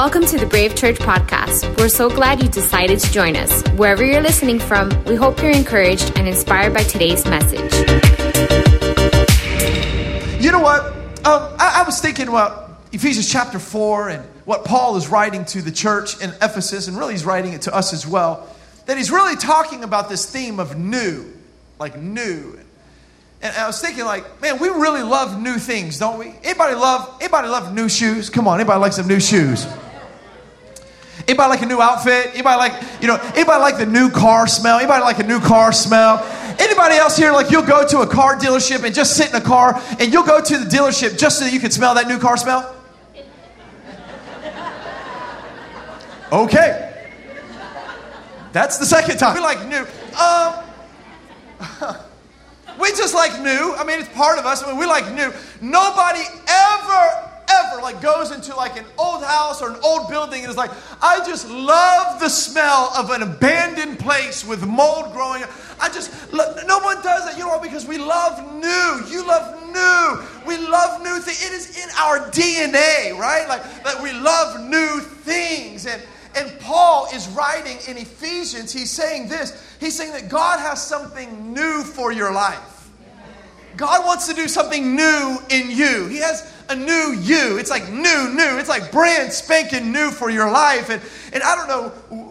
Welcome to the Brave Church podcast. We're so glad you decided to join us. Wherever you're listening from, we hope you're encouraged and inspired by today's message. You know what? Um, I, I was thinking about Ephesians chapter 4 and what Paul is writing to the church in Ephesus, and really he's writing it to us as well. That he's really talking about this theme of new, like new. And I was thinking, like, man, we really love new things, don't we? Anybody love? Anybody love new shoes? Come on, anybody like some new shoes? Anybody like a new outfit? Anybody like, you know, anybody like the new car smell? Anybody like a new car smell? Anybody else here like you'll go to a car dealership and just sit in a car and you'll go to the dealership just so that you can smell that new car smell? Okay. That's the second time. We like new. Um, we just like new. I mean, it's part of us. I mean, we like new. Nobody ever, ever like goes into like an old house or an old building and is like, I just love the smell of an abandoned place with mold growing. I just, no one does that. You know? Because we love new. You love new. We love new things. It is in our DNA, right? Like that we love new things. And and Paul is writing in Ephesians, he's saying this. He's saying that God has something new for your life. God wants to do something new in you. He has a new you. It's like new, new. It's like brand spanking new for your life. And, and I don't know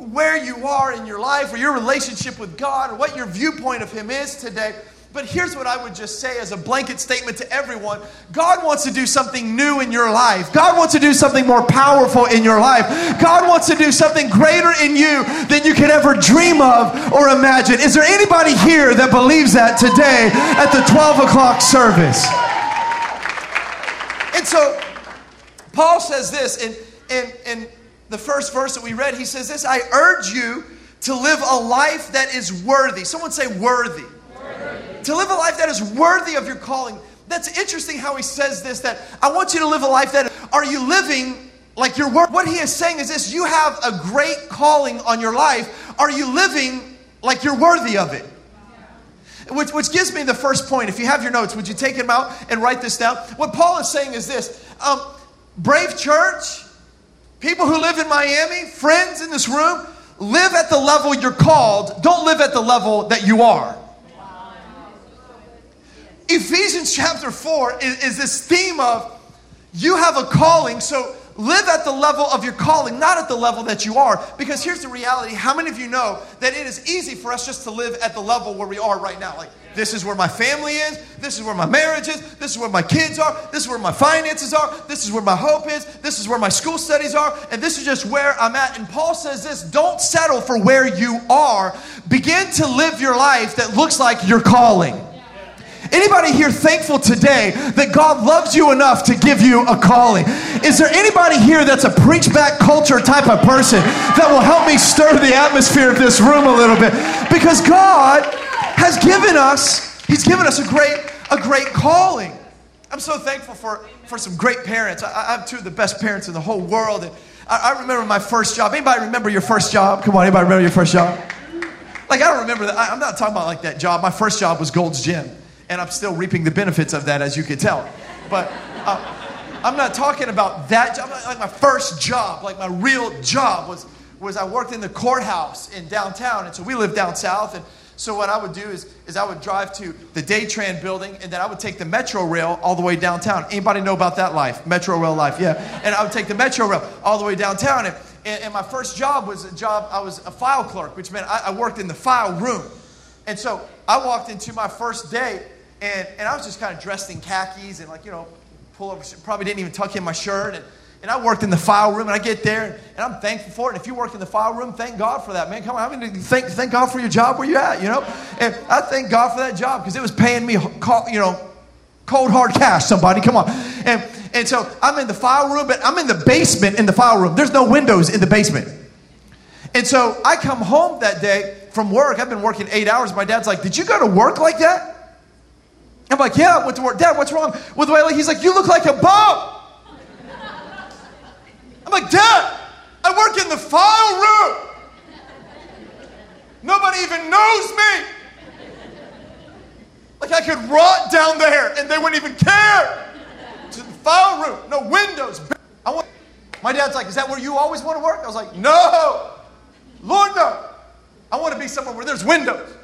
where you are in your life or your relationship with God or what your viewpoint of Him is today. But here's what I would just say as a blanket statement to everyone God wants to do something new in your life. God wants to do something more powerful in your life. God wants to do something greater in you than you can ever dream of or imagine. Is there anybody here that believes that today at the 12 o'clock service? And so, Paul says this in, in, in the first verse that we read. He says this I urge you to live a life that is worthy. Someone say, worthy to live a life that is worthy of your calling. That's interesting how he says this that I want you to live a life that are you living like your work? What he is saying is this you have a great calling on your life. Are you living like you're worthy of it? Which, which gives me the first point. If you have your notes, would you take them out and write this down? What Paul is saying is this um, Brave Church, people who live in Miami, friends in this room, live at the level you're called. Don't live at the level that you are. Ephesians chapter 4 is, is, this theme of you have a calling, so live at the level of your calling, not at the level that you are. Because here's the reality how many of you know that it is easy for us just to live at the level where we are right now? Like, this is where my family is, this is where my marriage is, this is where my kids are, this is where my finances are, this is where my hope is, this is where my school studies are, and this is just where I'm at. And Paul says this don't settle for where you are, begin to live your life that looks like your calling. Anybody here thankful today that God loves you enough to give you a calling? Is there anybody here that's a preach back culture type of person that will help me stir the atmosphere of this room a little bit? Because God has given us, He's given us a great, a great calling. I'm so thankful for, for some great parents. I, have two of the best parents in the whole world. And I, I remember my first job. Anybody remember your first job? Come on, anybody remember your first job? Like, I don't remember that. I, I'm not talking about like that job. My first job was Gold's Gym and I'm still reaping the benefits of that, as you can tell. But uh, I'm not talking about that. Like my first job, like my real job was was I worked in the courthouse in downtown, and so we lived down south. And so what I would do is is I would drive to the Datran building, and then I would take the Metro Rail all the way downtown. Anybody know about that life? Metro Rail life, yeah. And I would take the Metro Rail all the way downtown. And, and, my first job was a job. I was a file clerk, which meant I worked in the file room. And so I walked into my first day and, and I was just kind of dressed in khakis and like, you know, pull over, probably didn't even tuck in my shirt. And, and I worked in the file room and I get there and, and I'm thankful for it. And if you work in the file room, thank God for that, man. Come on, I mean, thank, thank God for your job where you're at, you know? And I thank God for that job because it was paying me, you know, cold hard cash, somebody, come on. And, and so I'm in the file room, but I'm in the basement in the file room. There's no windows in the basement. And so I come home that day from work. I've been working eight hours. My dad's like, Did you go to work like that? I'm like, yeah, I went to work. Dad, what's wrong with the way I look? He's like, you look like a bum. I'm like, Dad, I work in the file room. Nobody even knows me. Like I could rot down there and they wouldn't even care. To the file room, no windows. I want My dad's like, Is that where you always want to work? I was like, No. Lord, no. I want to be somewhere where there's windows.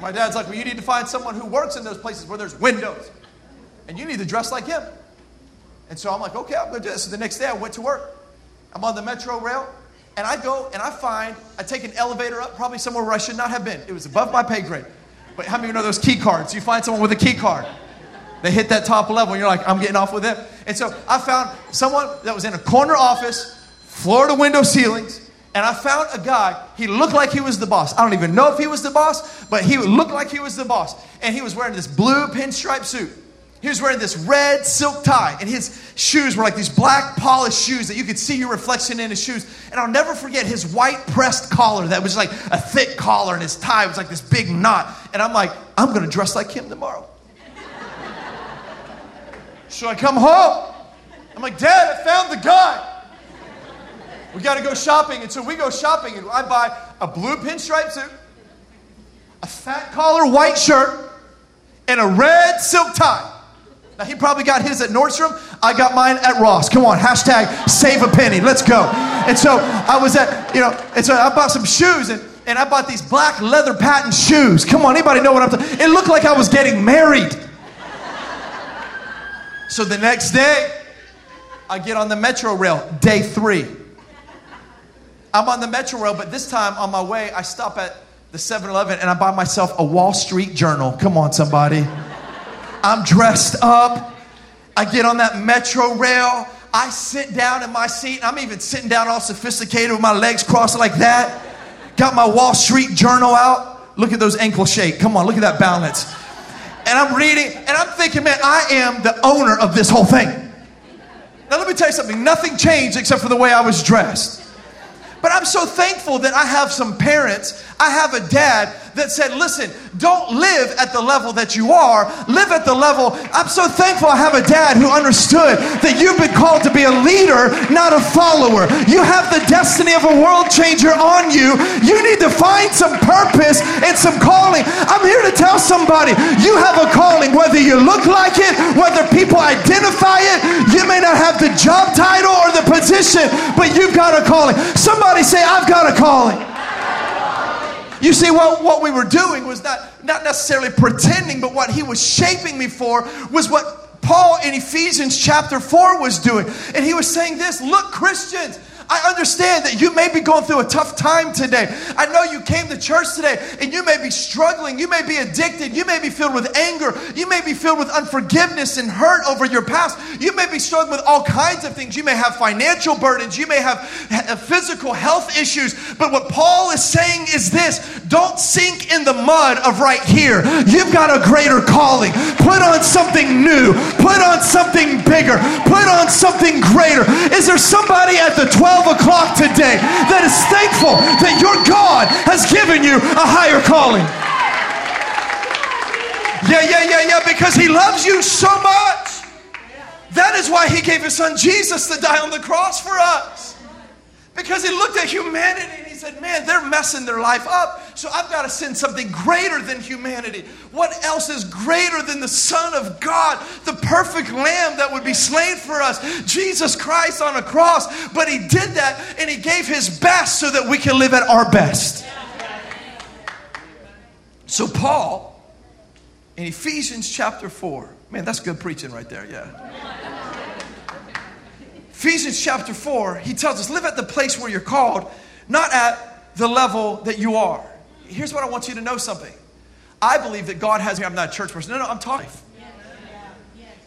My dad's like, Well, you need to find someone who works in those places where there's windows. And you need to dress like him. And so I'm like, Okay, I'm going to do this. So the next day I went to work. I'm on the metro rail. And I go and I find, I take an elevator up, probably somewhere where I should not have been. It was above my pay grade. But how many of you know those key cards? You find someone with a key card. They hit that top level, and you're like, I'm getting off with them. And so I found someone that was in a corner office, floor to window ceilings, and I found a guy. He looked like he was the boss. I don't even know if he was the boss, but he looked like he was the boss. And he was wearing this blue pinstripe suit. He was wearing this red silk tie, and his shoes were like these black polished shoes that you could see your reflection in his shoes. And I'll never forget his white pressed collar that was like a thick collar, and his tie was like this big knot. And I'm like, I'm gonna dress like him tomorrow. so I come home. I'm like, Dad, I found the guy. We gotta go shopping. And so we go shopping, and I buy a blue pinstripe suit, a fat collar white shirt, and a red silk tie. Now, he probably got his at Nordstrom. I got mine at Ross. Come on, hashtag save a penny. Let's go. And so I was at, you know, and so I bought some shoes and, and I bought these black leather patent shoes. Come on, anybody know what I'm talking It looked like I was getting married. So the next day, I get on the metro rail, day three. I'm on the metro rail, but this time on my way, I stop at the 7 Eleven and I buy myself a Wall Street Journal. Come on, somebody. I'm dressed up. I get on that metro rail. I sit down in my seat. I'm even sitting down all sophisticated with my legs crossed like that. Got my Wall Street journal out. Look at those ankle shake. Come on, look at that balance. And I'm reading, and I'm thinking, man, I am the owner of this whole thing. Now, let me tell you something nothing changed except for the way I was dressed. But I'm so thankful that I have some parents, I have a dad that said, listen, don't live at the level that you are. Live at the level. I'm so thankful I have a dad who understood that you've been called to be a leader, not a follower. You have the destiny of a world changer on you. You need to find some purpose and some calling. I'm here to tell somebody you have a calling, whether you look like it, whether people identify it. You may not have the job title or the position, but you've got a calling. Somebody say, I've got a calling. You see, what, what we were doing was not, not necessarily pretending, but what he was shaping me for was what Paul in Ephesians chapter 4 was doing. And he was saying this look, Christians, I understand that you may be going through a tough time today. I know you came to church today and you may be struggling. You may be addicted. You may be filled with anger. You may be filled with unforgiveness and hurt over your past. You may be struggling with all kinds of things. You may have financial burdens. You may have uh, physical health issues. But what Paul is saying is this don't sink in the mud of right here. You've got a greater calling. Put on something new, put on something bigger, put on something greater. Is there somebody at the 12 12 o'clock today that is thankful that your God has given you a higher calling. Yeah, yeah, yeah, yeah, because He loves you so much. That is why He gave His Son Jesus to die on the cross for us. Because He looked at humanity said, Man, they're messing their life up. So I've got to send something greater than humanity. What else is greater than the Son of God, the perfect Lamb that would be slain for us? Jesus Christ on a cross. But He did that and He gave His best so that we can live at our best. So, Paul, in Ephesians chapter 4, man, that's good preaching right there, yeah. Ephesians chapter 4, he tells us live at the place where you're called, not at the level that you are here's what I want you to know something. I believe that God has me. I'm not a church person. No, no, I'm talking.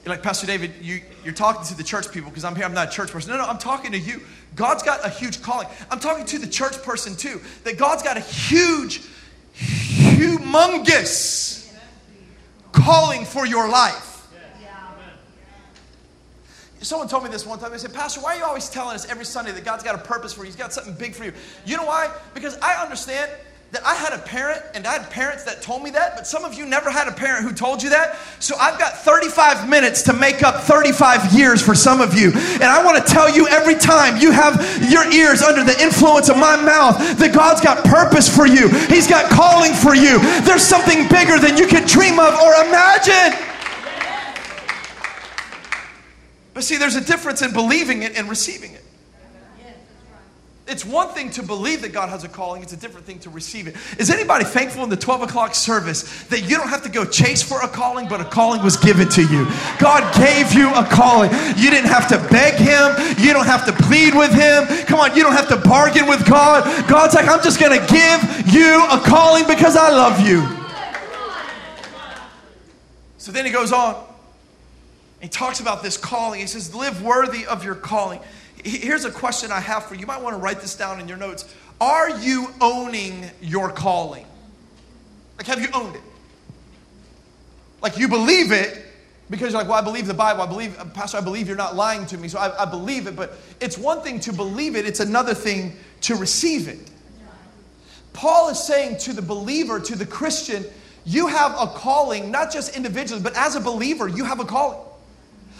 You're like, Pastor David, you, you're talking to the church people because I'm here. I'm not a church person. No, no, I'm talking to you. God's got a huge calling. I'm talking to the church person too. That God's got a huge, humongous calling for your life. Someone told me this one time. They said, Pastor, why are you always telling us every Sunday that God's got a purpose for you? He's got something big for you. You know why? Because I understand that I had a parent and I had parents that told me that, but some of you never had a parent who told you that. So I've got 35 minutes to make up 35 years for some of you. And I want to tell you every time you have your ears under the influence of my mouth that God's got purpose for you, He's got calling for you. There's something bigger than you could dream of or imagine. But see, there's a difference in believing it and receiving it. It's one thing to believe that God has a calling, it's a different thing to receive it. Is anybody thankful in the 12 o'clock service that you don't have to go chase for a calling, but a calling was given to you? God gave you a calling. You didn't have to beg Him, you don't have to plead with Him. Come on, you don't have to bargain with God. God's like, I'm just going to give you a calling because I love you. So then He goes on. He talks about this calling. He says, Live worthy of your calling. Here's a question I have for you. You might want to write this down in your notes. Are you owning your calling? Like, have you owned it? Like, you believe it because you're like, well, I believe the Bible. I believe, Pastor, I believe you're not lying to me. So I, I believe it. But it's one thing to believe it, it's another thing to receive it. Paul is saying to the believer, to the Christian, you have a calling, not just individually, but as a believer, you have a calling.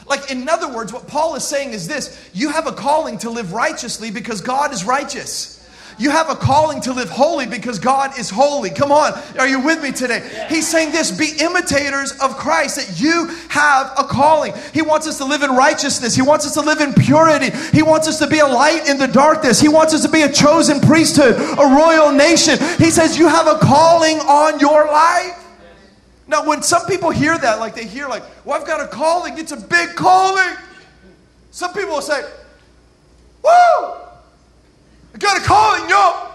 Like, in other words, what Paul is saying is this you have a calling to live righteously because God is righteous. You have a calling to live holy because God is holy. Come on, are you with me today? He's saying this be imitators of Christ, that you have a calling. He wants us to live in righteousness, He wants us to live in purity, He wants us to be a light in the darkness, He wants us to be a chosen priesthood, a royal nation. He says, You have a calling on your life. Now, when some people hear that, like they hear, like, well, I've got a calling, it's a big calling. Some people will say, Woo! I got a calling, yo.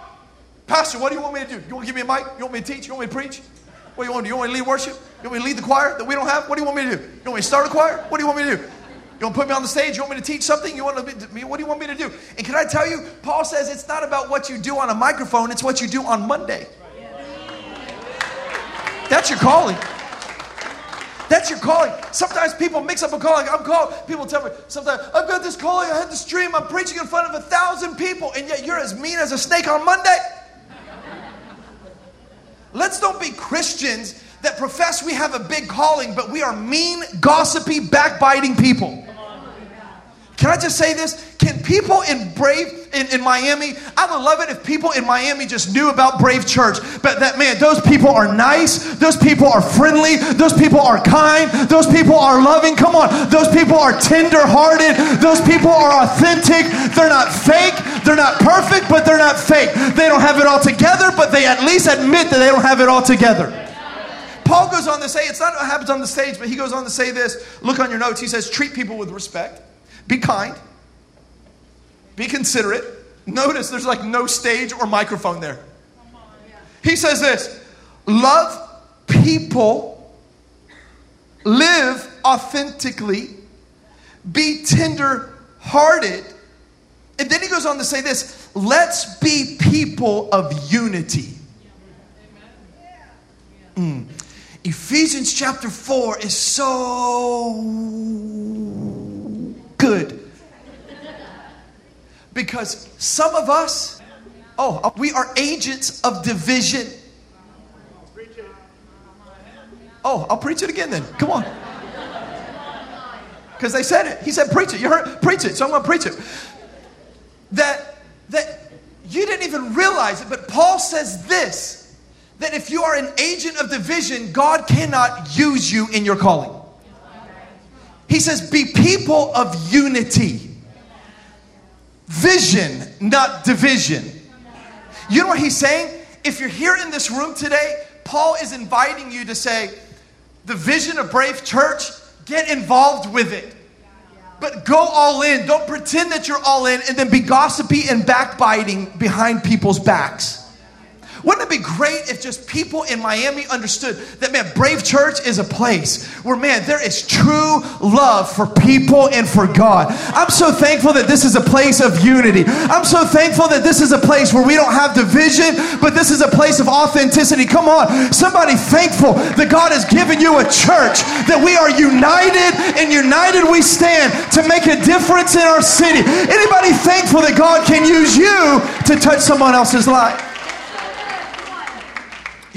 Pastor, what do you want me to do? You want to give me a mic? You want me to teach? You want me to preach? What do you want to do? You want me to lead worship? You want me to lead the choir that we don't have? What do you want me to do? You want me to start a choir? What do you want me to do? You want to put me on the stage? You want me to teach something? You want be, what do you want me to do? And can I tell you, Paul says it's not about what you do on a microphone, it's what you do on Monday. That's your calling. That's your calling. Sometimes people mix up a calling. I'm called. People tell me sometimes I've got this calling. I had this dream. I'm preaching in front of a thousand people, and yet you're as mean as a snake on Monday. Let's don't be Christians that profess we have a big calling, but we are mean, gossipy, backbiting people. Can I just say this? Can people in Brave, in, in Miami, I would love it if people in Miami just knew about Brave Church. But that, man, those people are nice. Those people are friendly. Those people are kind. Those people are loving. Come on. Those people are tender hearted. Those people are authentic. They're not fake. They're not perfect, but they're not fake. They don't have it all together, but they at least admit that they don't have it all together. Paul goes on to say, it's not what happens on the stage, but he goes on to say this. Look on your notes. He says, treat people with respect. Be kind. Be considerate. Notice there's like no stage or microphone there. He says this love people, live authentically, be tender hearted. And then he goes on to say this let's be people of unity. Mm. Ephesians chapter 4 is so good. Because some of us, oh, we are agents of division. Oh, I'll preach it again then. Come on. Because they said it. He said, preach it. You heard? Preach it. So I'm going to preach it. That, that you didn't even realize it, but Paul says this that if you are an agent of division, God cannot use you in your calling. He says, be people of unity. Vision, not division. You know what he's saying? If you're here in this room today, Paul is inviting you to say, the vision of Brave Church, get involved with it. But go all in. Don't pretend that you're all in and then be gossipy and backbiting behind people's backs. Wouldn't it be great if just people in Miami understood that, man, Brave Church is a place where, man, there is true love for people and for God. I'm so thankful that this is a place of unity. I'm so thankful that this is a place where we don't have division, but this is a place of authenticity. Come on, somebody thankful that God has given you a church, that we are united and united we stand to make a difference in our city. Anybody thankful that God can use you to touch someone else's life?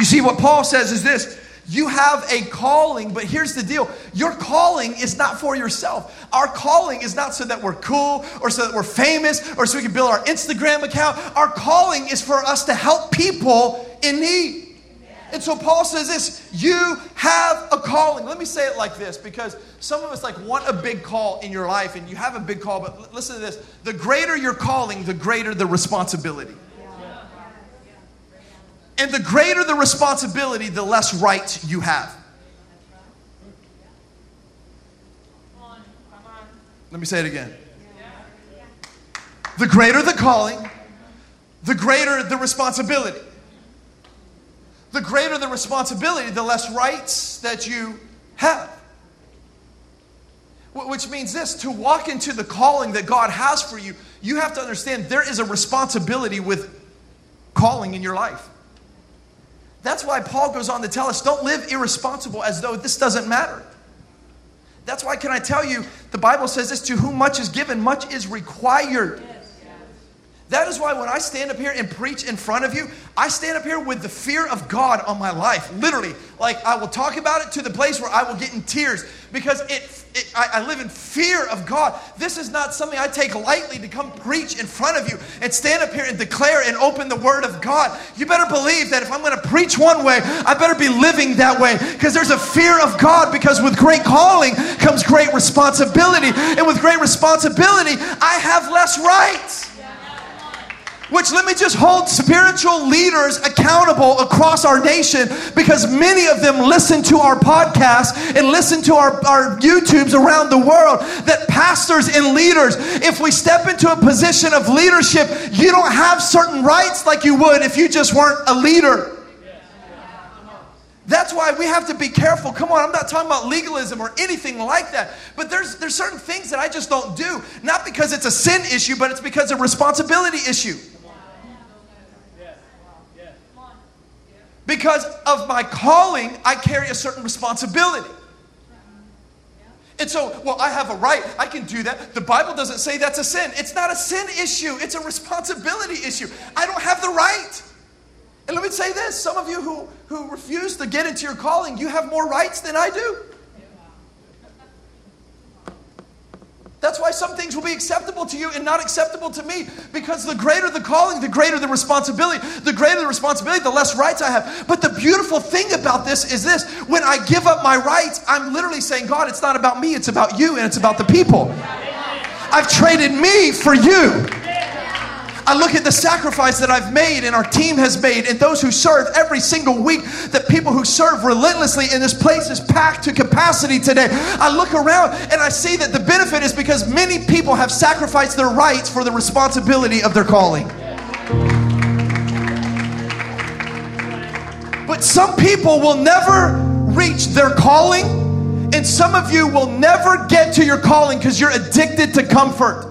You see, what Paul says is this you have a calling, but here's the deal your calling is not for yourself. Our calling is not so that we're cool or so that we're famous or so we can build our Instagram account. Our calling is for us to help people in need. And so Paul says this, you have a calling. Let me say it like this because some of us like want a big call in your life and you have a big call, but listen to this. The greater your calling, the greater the responsibility. And the greater the responsibility, the less rights you have. Let me say it again. The greater the calling, the greater the responsibility. The greater the responsibility, the less rights that you have. Which means this to walk into the calling that God has for you, you have to understand there is a responsibility with calling in your life. That's why Paul goes on to tell us don't live irresponsible as though this doesn't matter. That's why, can I tell you, the Bible says this to whom much is given, much is required. That is why when I stand up here and preach in front of you, I stand up here with the fear of God on my life. Literally. Like I will talk about it to the place where I will get in tears because it, it I, I, live in fear of God. This is not something I take lightly to come preach in front of you and stand up here and declare and open the word of God. You better believe that if I'm going to preach one way, I better be living that way because there's a fear of God because with great calling comes great responsibility. And with great responsibility, I have less rights. Which let me just hold spiritual leaders accountable across our nation because many of them listen to our podcast and listen to our, our YouTubes around the world. That pastors and leaders, if we step into a position of leadership, you don't have certain rights like you would if you just weren't a leader. That's why we have to be careful. Come on, I'm not talking about legalism or anything like that. But there's there's certain things that I just don't do, not because it's a sin issue, but it's because of a responsibility issue. Because of my calling, I carry a certain responsibility. And so, well, I have a right. I can do that. The Bible doesn't say that's a sin. It's not a sin issue, it's a responsibility issue. I don't have the right. And let me say this some of you who, who refuse to get into your calling, you have more rights than I do. That's why some things will be acceptable to you and not acceptable to me because the greater the calling, the greater the responsibility. The greater the responsibility, the less rights I have. But the beautiful thing about this is this when I give up my rights, I'm literally saying, God, it's not about me, it's about you and it's about the people. I've traded me for you. I look at the sacrifice that I've made and our team has made, and those who serve every single week, the people who serve relentlessly, and this place is packed to capacity today. I look around and I see that the benefit is because many people have sacrificed their rights for the responsibility of their calling. But some people will never reach their calling, and some of you will never get to your calling because you're addicted to comfort.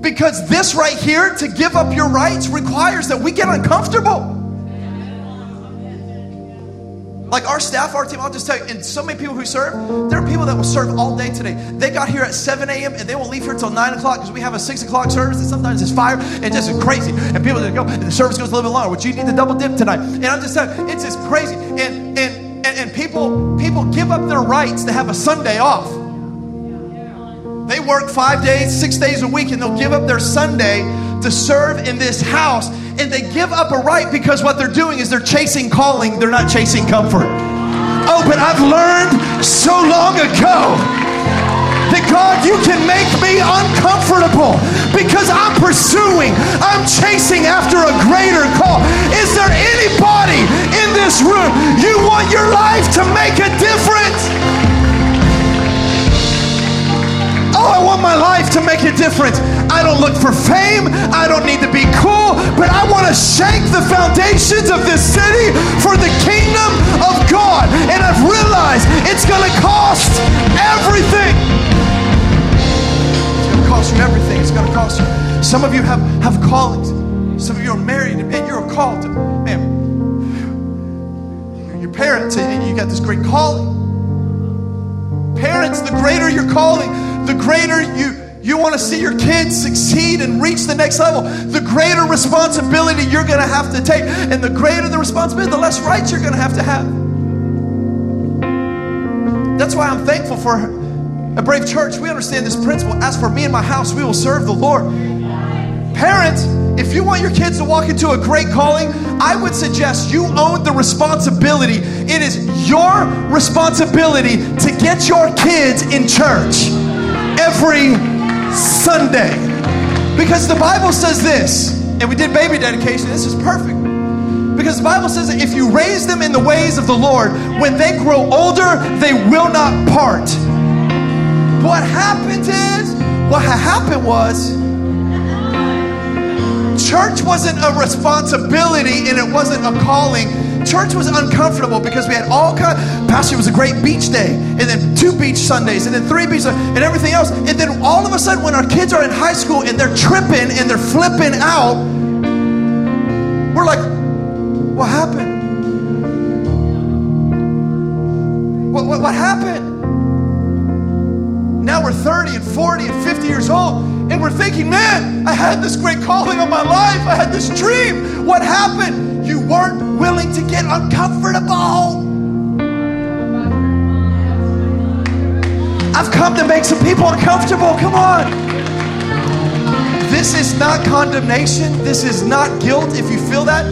Because this right here, to give up your rights, requires that we get uncomfortable. Like our staff, our team, I'll just tell you, and so many people who serve, there are people that will serve all day today. They got here at 7 a.m. and they will leave here until 9 o'clock because we have a 6 o'clock service and sometimes it's fire and just crazy. And people just go, and the service goes a little bit longer, which you need to double dip tonight. And I'm just you, it's just crazy. And, and, and, and people, people give up their rights to have a Sunday off. They work five days, six days a week, and they'll give up their Sunday to serve in this house. And they give up a right because what they're doing is they're chasing calling, they're not chasing comfort. Oh, but I've learned so long ago that God, you can make me uncomfortable because I'm pursuing, I'm chasing after a greater call. Is there anybody in this room you want your life to make a difference? I want my life to make a difference. I don't look for fame. I don't need to be cool, but I want to shake the foundations of this city for the kingdom of God. And I've realized it's going to cost everything. It's going to cost you everything. It's going to cost you. Some of you have, have callings. Some of you are married and you're called to, man, your parents you got this great calling. Parents, the greater your calling, the greater you you want to see your kids succeed and reach the next level, the greater responsibility you're going to have to take. And the greater the responsibility, the less rights you're going to have to have. That's why I'm thankful for a brave church. We understand this principle. As for me and my house, we will serve the Lord. Parents, if you want your kids to walk into a great calling, I would suggest you own the responsibility. It is your responsibility to get your kids in church every Sunday. Because the Bible says this, and we did baby dedication, this is perfect. Because the Bible says that if you raise them in the ways of the Lord, when they grow older, they will not part. What happened is, what happened was, church wasn't a responsibility and it wasn't a calling. Church was uncomfortable because we had all kind. Pastor, it was a great beach day, and then two beach Sundays, and then three beach, and everything else. And then all of a sudden, when our kids are in high school and they're tripping and they're flipping out, we're like, what happened? What, what, what happened? Now we're 30 and 40 and 50 years old, and we're thinking, man, I had this great calling on my life. I had this dream. What happened? You weren't willing to get uncomfortable. I've come to make some people uncomfortable. Come on. This is not condemnation. This is not guilt. If you feel that,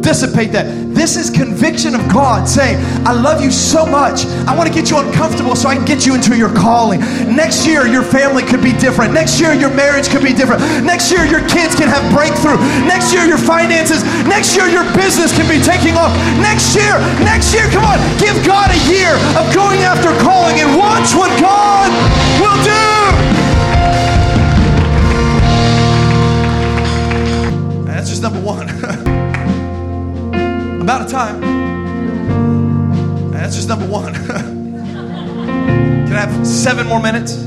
dissipate that. This is conviction of God saying, I love you so much. I want to get you uncomfortable so I can get you into your calling. Next year, your family could be different. Next year, your marriage could be different. Next year, your kids can have breakthrough. Next year, your finances. Next year, your business can be taking off. Next year, next year, come on, give God a year of going after calling and watch what God will do. That's just number one. about a time. That's just number one. Can I have seven more minutes?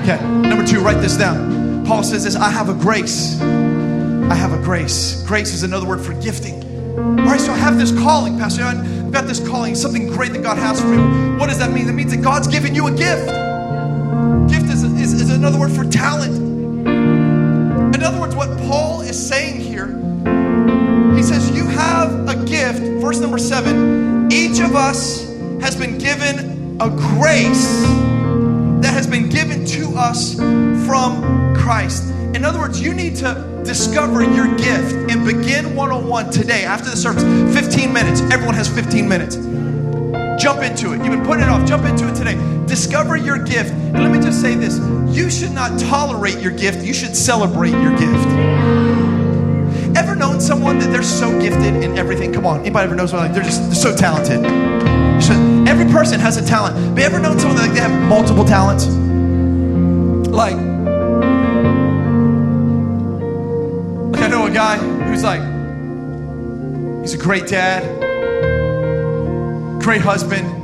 Okay, number two, write this down. Paul says this I have a grace. I have a grace. Grace is another word for gifting. All right, so I have this calling, Pastor. I've got this calling, something great that God has for me. What does that mean? That means that God's given you a gift. Gift is, is, is another word for talent. In other words, what Paul is saying Verse number seven each of us has been given a grace that has been given to us from Christ. In other words, you need to discover your gift and begin 101 today after the service. 15 minutes. Everyone has 15 minutes. Jump into it. You've been putting it off. Jump into it today. Discover your gift. And let me just say this you should not tolerate your gift, you should celebrate your gift. Ever known someone that they're so gifted in everything? Come on, anybody ever knows someone like they're just they're so talented? every person has a talent. But ever known someone that like, they have multiple talents? Like, like I know a guy who's like, he's a great dad, great husband.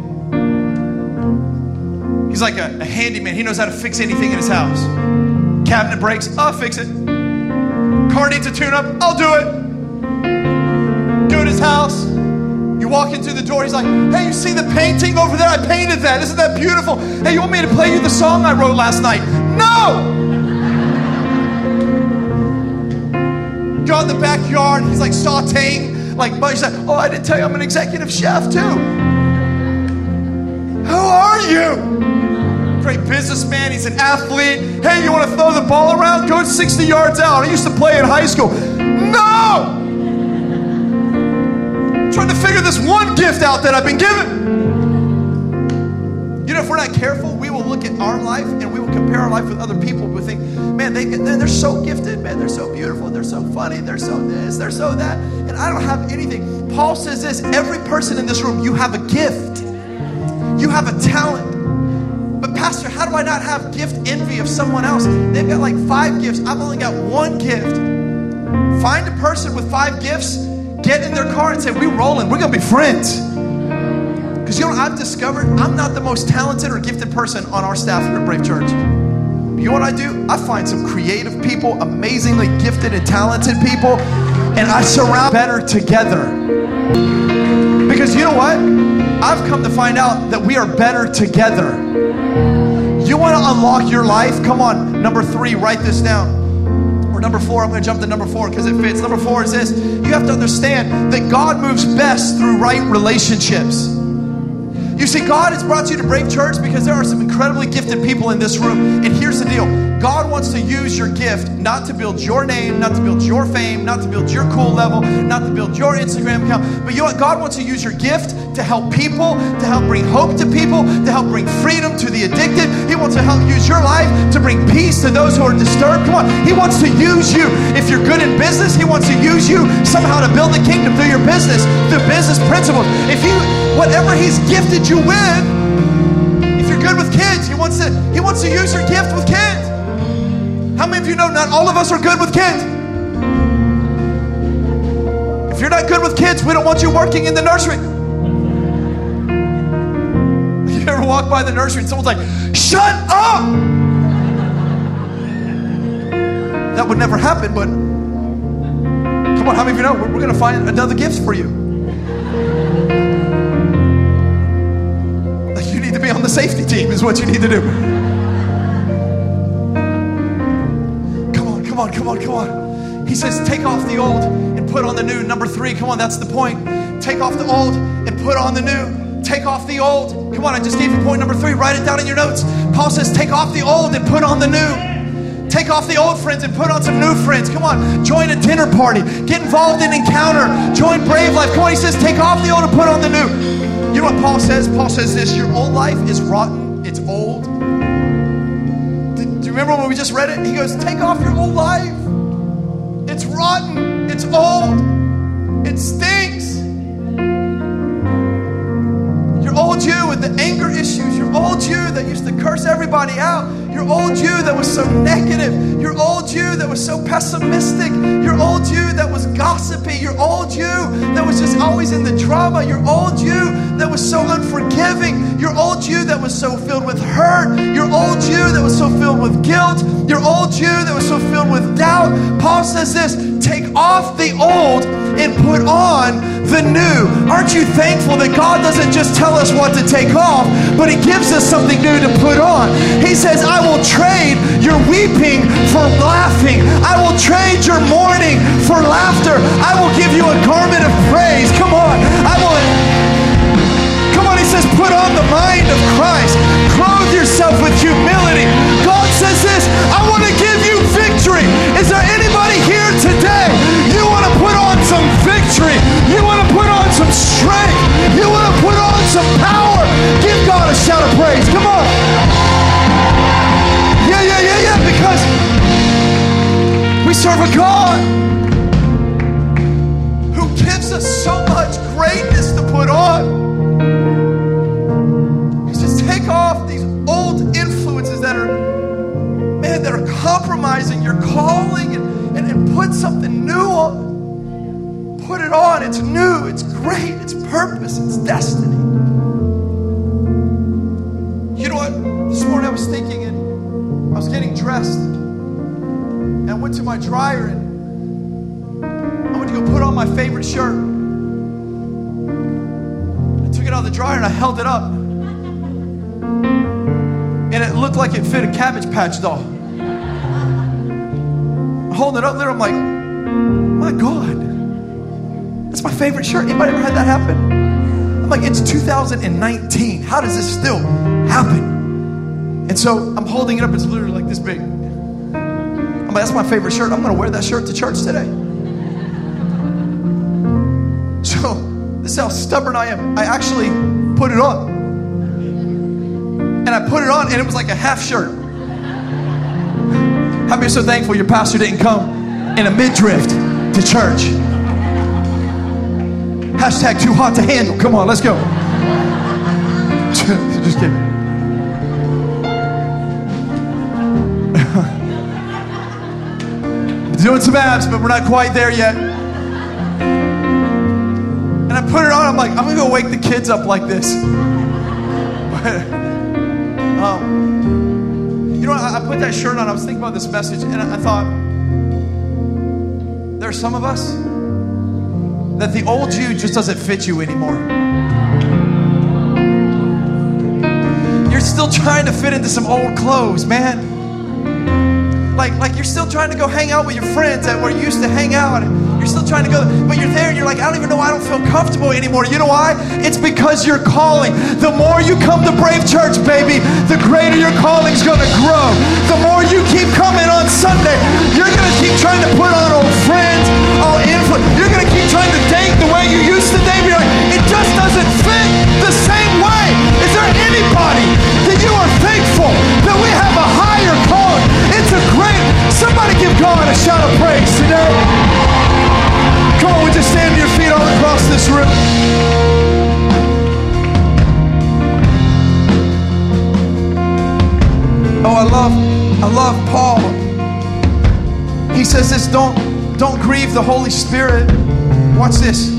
He's like a, a handyman. He knows how to fix anything in his house. Cabinet breaks, I'll fix it car needs a tune up, I'll do it. Do it his house. You walk into the door, he's like, Hey, you see the painting over there? I painted that. Isn't that beautiful? Hey, you want me to play you the song I wrote last night? No! Go in the backyard, he's like sauteing, like, he's like, Oh, I didn't tell you I'm an executive chef too. Who are you? Great businessman. He's an athlete. Hey, you want to throw the ball around? Go 60 yards out. I used to play in high school. No! Trying to figure this one gift out that I've been given. You know, if we're not careful, we will look at our life and we will compare our life with other people. We think, man, they, they're so gifted, man, they're so beautiful, they're so funny, they're so this, they're so that, and I don't have anything. Paul says this every person in this room, you have a gift, you have a talent. Pastor, how do I not have gift envy of someone else? They've got like five gifts. I've only got one gift. Find a person with five gifts, get in their car and say, We're rolling. We're going to be friends. Because you know I've discovered? I'm not the most talented or gifted person on our staff here at Brave Church. You know what I do? I find some creative people, amazingly gifted and talented people, and I surround better together. Because you know what? I've come to find out that we are better together. Want to unlock your life? Come on, number three, write this down. Or number four, I'm going to jump to number four because it fits. Number four is this you have to understand that God moves best through right relationships. You see, God has brought you to Brave Church because there are some incredibly gifted people in this room. And here's the deal God wants to use your gift not to build your name, not to build your fame, not to build your cool level, not to build your Instagram account. But you know what? God wants to use your gift to help people, to help bring hope to people, to help bring freedom to the addicted. He wants to help use your life to bring peace to those who are disturbed. Come on. He wants to use you. If you're good in business, He wants to use you somehow to build the kingdom through your business, through business principles. If you, whatever He's gifted you with, if you're good with kids, He wants to, He wants to use your gift with kids. How many of you know not all of us are good with kids? If you're not good with kids, we don't want you working in the nursery. You ever walk by the nursery and someone's like, shut up! That would never happen, but come on, how many of you know we're, we're going to find another gift for you? The safety team, is what you need to do. Come on, come on, come on, come on. He says, take off the old and put on the new. Number three, come on, that's the point. Take off the old and put on the new. Take off the old. Come on, I just gave you point number three. Write it down in your notes. Paul says, take off the old and put on the new. Take off the old friends and put on some new friends. Come on, join a dinner party. Get involved in encounter. Join Brave Life. Come on, he says, take off the old and put on the new. You know what Paul says? Paul says this your old life is rotten, it's old. Do you remember when we just read it? He goes, take off your old life. It's rotten, it's old, it stinks. Your old you with the anger issues, your old you that used to curse everybody out, your old you that was so negative, your old you that was so pessimistic, your old you that was gossipy, your old you that was just always in the drama, your old you that was so unforgiving, your old you that was so filled with hurt, your old you that was so filled with guilt, your old you that was so filled with doubt. Paul says this take off the old and put on the new. Aren't you thankful that God doesn't just tell us what to take off, but He gives us something new to put on? He says, I will trade your weeping for laughing, I will trade your mourning for laughter, I will give you a garment of praise. Come on, I will. Put on the mind of Christ, clothe yourself with humility. God says this, I want to give you victory. Is there anybody here today? You want to put on some victory. You want to put on some strength. You want to put on some power. Give God a shout of praise. Come on. Yeah, yeah, yeah, yeah, because we serve a God it on. It's new, it's great, it's purpose, it's destiny. You know what? This morning I was thinking and I was getting dressed. And I went to my dryer and I went to go put on my favorite shirt. I took it out of the dryer and I held it up. And it looked like it fit a cabbage patch doll. Holding it up there, I'm like, my God. That's my favorite shirt. Anybody ever had that happen? I'm like, it's 2019. How does this still happen? And so I'm holding it up. It's literally like this big. I'm like, that's my favorite shirt. I'm going to wear that shirt to church today. So this is how stubborn I am. I actually put it on. And I put it on, and it was like a half shirt. How many are so thankful your pastor didn't come in a midriff to church? Hashtag too hot to handle. Come on, let's go. Just kidding. Doing some abs, but we're not quite there yet. And I put it on. I'm like, I'm gonna go wake the kids up like this. um, you know, I, I put that shirt on. I was thinking about this message, and I, I thought there are some of us that the old you just doesn't fit you anymore. You're still trying to fit into some old clothes, man. Like, like you're still trying to go hang out with your friends that where you used to hang out. You're still trying to go, but you're there and you're like, I don't even know, I don't feel comfortable anymore. You know why? It's because you're calling. The more you come to Brave Church, baby, the greater your calling's gonna grow. The more you keep coming on Sunday, you're gonna keep trying to put on old friends, all influence. You're gonna keep trying to date the way you used to date. You're like, it just doesn't fit the same way. Is there anybody that you are thankful that we have a higher calling? It's a great, somebody give God a shout of praise today. Come on, would you stand your feet all across this room? Oh, I love, I love Paul. He says this, don't, don't grieve the Holy Spirit. Watch this.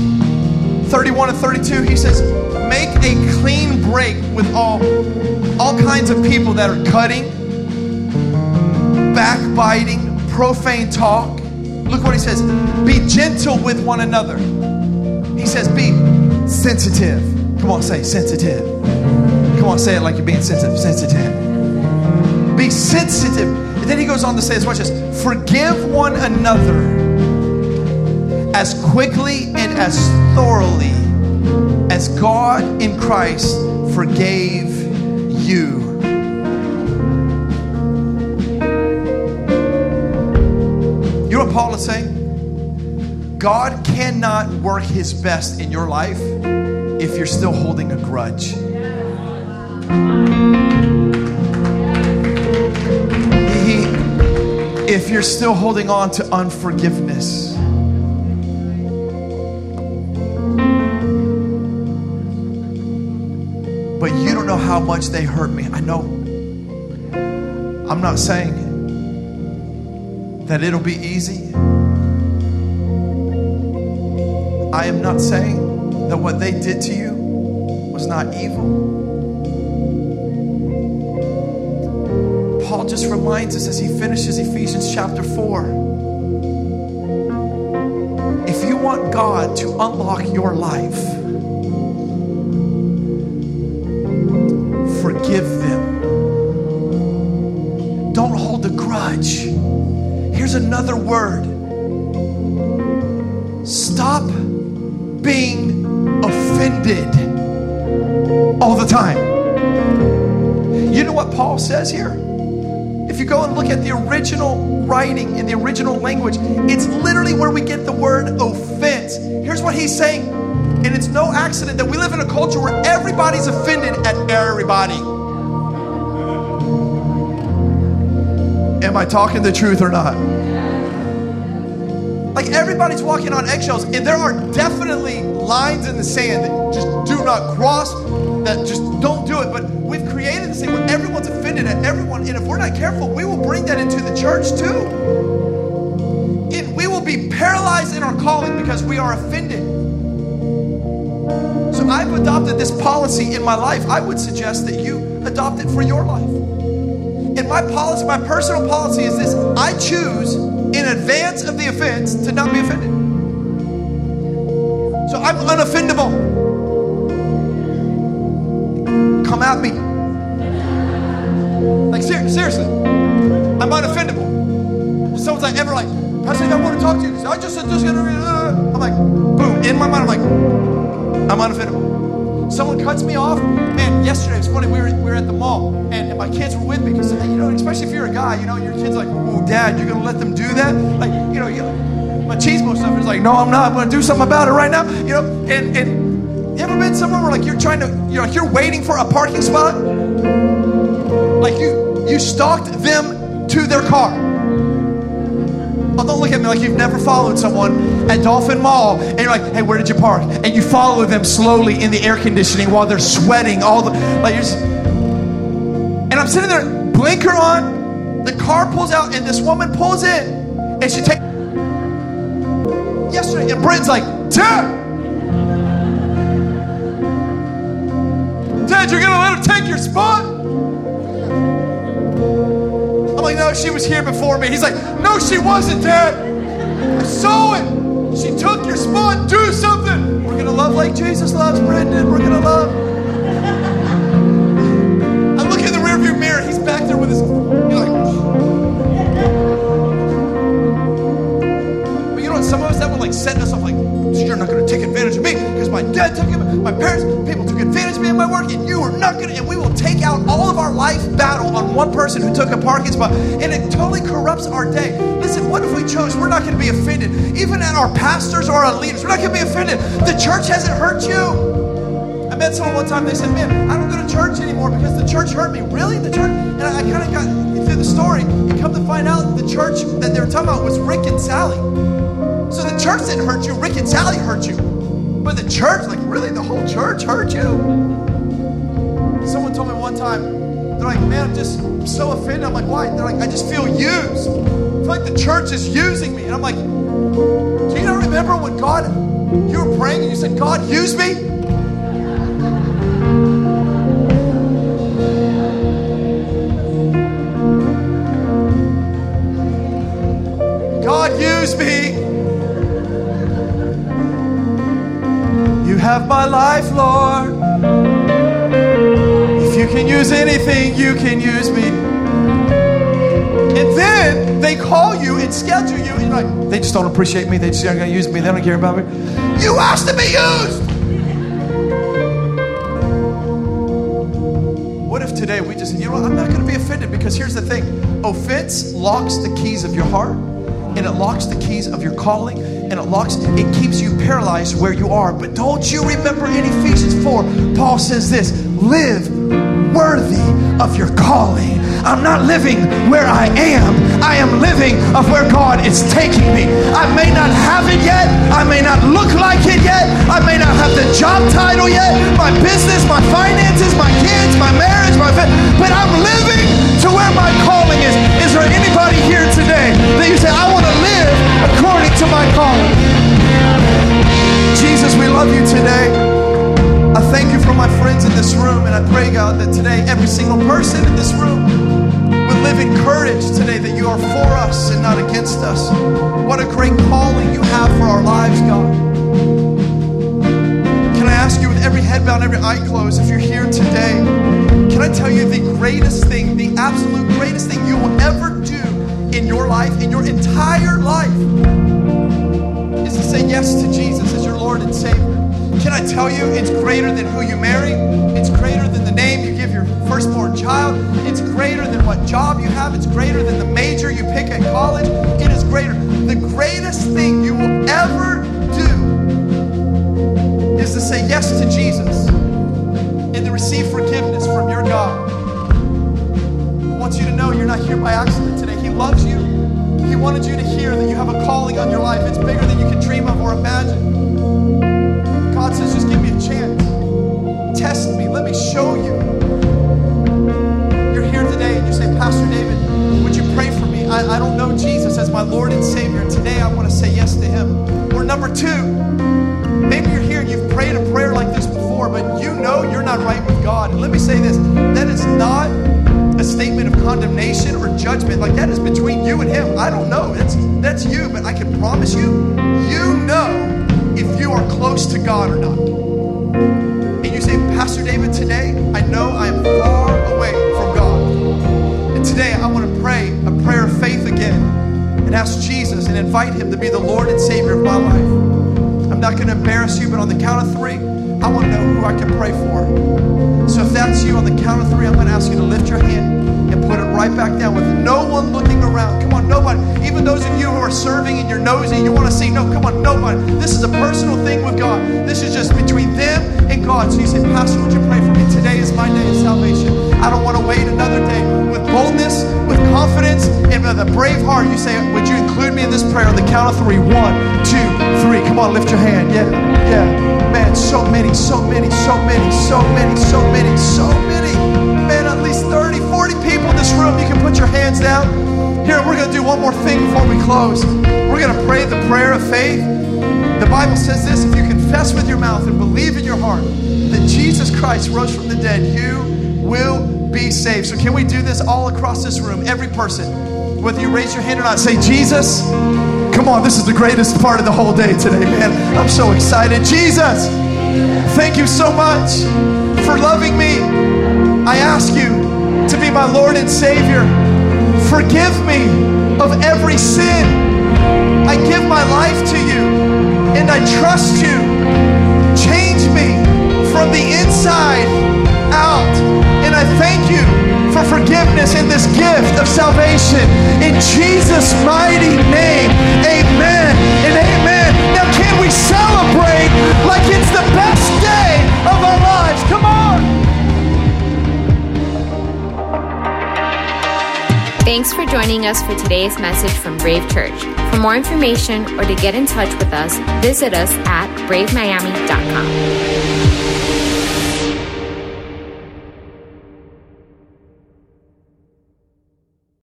31 and 32, he says, make a clean break with all, all kinds of people that are cutting, backbiting, profane talk. Look what he says. Be gentle with one another. He says, be sensitive. Come on, say sensitive. Come on, say it like you're being sensitive. Sensitive. Be sensitive. And then he goes on to say this. Watch this. Forgive one another as quickly and as thoroughly as God in Christ forgave you. Paul is saying? God cannot work his best in your life if you're still holding a grudge. He, if you're still holding on to unforgiveness. But you don't know how much they hurt me. I know. I'm not saying that it'll be easy. I am not saying that what they did to you was not evil. Paul just reminds us as he finishes Ephesians chapter 4. If you want God to unlock your life, forgive Here's another word stop being offended all the time. You know what Paul says here? If you go and look at the original writing in the original language, it's literally where we get the word offense. Here's what he's saying, and it's no accident that we live in a culture where everybody's offended at everybody. Am I talking the truth or not? Like everybody's walking on eggshells, and there are definitely lines in the sand that just do not cross, that just don't do it. But we've created this thing where everyone's offended at everyone, and if we're not careful, we will bring that into the church too. And we will be paralyzed in our calling because we are offended. So I've adopted this policy in my life. I would suggest that you adopt it for your life. My policy, my personal policy is this I choose in advance of the offense to not be offended. So I'm unoffendable. Come at me. Like ser- seriously, I'm unoffendable. If someone's like ever like, Pastor, I want to talk to you. I just said this. I'm like, boom. In my mind, I'm like, I'm unoffendable. Someone cuts me off. Man, yesterday was funny. We were, we were at the mall, and, and my kids were with me because you know, especially if you're a guy, you know, your kid's like, "Oh, Dad, you're gonna let them do that?" Like, you know, you, my cheesemo stuff is like, "No, I'm not. I'm gonna do something about it right now." You know, and and you ever been somewhere where like you're trying to, you're like you're waiting for a parking spot, like you you stalked them to their car. Oh, don't look at me like you've never followed someone at Dolphin Mall and you're like, hey, where did you park? And you follow them slowly in the air conditioning while they're sweating all the like you're just, and I'm sitting there, blinker on, the car pulls out, and this woman pulls in, and she takes yesterday, and Brent's like, Dad! Dad, you're gonna let him take your spot? I'm like, no, she was here before me. He's like, no, she wasn't, Dad. I saw it. She took your spot. Do something. We're gonna love like Jesus loves Brendan. We're gonna love. I look in the rearview mirror. He's back there with his. You're like. But you know what? Some of us that would like setting us like, you're not going to take advantage of me because my dad took my parents, people took advantage of me in my work, and you are not going to. And we will take out all of our life battle on one person who took a parking spot, and it totally corrupts our day. Listen, what if we chose? We're not going to be offended, even at our pastors or our leaders. We're not going to be offended. The church hasn't hurt you. I met someone one time. They said, "Man, I don't go to church anymore because the church hurt me." Really, the church? And I, I kind of got through the story and come to find out the church that they were talking about was Rick and Sally. So the church didn't hurt you. Rick and Sally hurt you. But the church, like, really, the whole church hurt you? Someone told me one time, they're like, man, I'm just so offended. I'm like, why? They're like, I just feel used. I feel like the church is using me. And I'm like, do you not remember when God, you were praying and you said, God, use me? God, use me. Have my life, Lord. If you can use anything, you can use me. And then they call you and schedule you, and you're like, they just don't appreciate me. They just aren't going to use me. They don't care about me. You asked to be used. What if today we just, you know what, I'm not going to be offended because here's the thing offense locks the keys of your heart and it locks the keys of your calling and it locks it keeps you paralyzed where you are. But don't you remember in ephesians 4 paul says this live worthy of your calling. I'm not living where i am. I am living of where god is taking me. I may not have it yet. I may not look like it yet. I may not have the job title yet. My business my finances my kids my marriage my fa- but i'm God, that today every single person in this room would live in courage today that you are for us and not against us. What a great calling you have for our lives, God. Can I ask you, with every head bowed, every eye closed, if you're here today, can I tell you the greatest thing, the absolute greatest thing you will ever do in your life, in your entire life, is to say yes to Jesus as your Lord and Savior? Can I tell you, it's greater than who you marry. It's greater than the name you give your firstborn child. It's greater than what job you have. It's greater than the major you pick at college. It is greater. The greatest thing you will ever do is to say yes to Jesus and to receive forgiveness from your God. I want you to know you're not here by accident today. He loves you. He wanted you to hear that you have a calling on your life. It's bigger than you can dream of or imagine. Just give me a chance. Test me. Let me show you. You're here today and you say, Pastor David, would you pray for me? I, I don't know Jesus as my Lord and Savior. Today I want to say yes to Him. Or number two, maybe you're here and you've prayed a prayer like this before, but you know you're not right with God. And let me say this that is not a statement of condemnation or judgment. Like that is between you and Him. I don't know. That's, that's you, but I can promise you, you know if you are close to God or not. And you say, Pastor David, today I know I am far away from God. And today I want to pray a prayer of faith again and ask Jesus and invite Him to be the Lord and Savior of my life. I'm not going to embarrass you, but on the count of three, I want to know who I can pray for. So if that's you, on the count of three, I'm going to ask you to lift your hand right back down with no one looking around. Come on, nobody. Even those of you who are serving and you're nosy, you want to see, no, come on, nobody. This is a personal thing with God. This is just between them and God. So you say, Pastor, would you pray for me? Today is my day of salvation. I don't want to wait another day. With boldness, with confidence, and with a brave heart, you say, would you include me in this prayer on the count of three? One, two, three. Come on, lift your hand. Yeah, yeah. Man, so many, so many, so many, so many, so many, so many. Man, at this room. You can put your hands down. Here, we're going to do one more thing before we close. We're going to pray the prayer of faith. The Bible says this if you confess with your mouth and believe in your heart that Jesus Christ rose from the dead, you will be saved. So, can we do this all across this room? Every person, whether you raise your hand or not, say, Jesus, come on, this is the greatest part of the whole day today, man. I'm so excited. Jesus, thank you so much for loving me. I ask you to be my Lord and Savior. Forgive me of every sin. I give my life to you and I trust you. Change me from the inside out. And I thank you for forgiveness and this gift of salvation. In Jesus' mighty name, amen and amen. Now, can we celebrate like it's the best Thanks for joining us for today's message from Brave Church. For more information or to get in touch with us, visit us at bravemiami.com.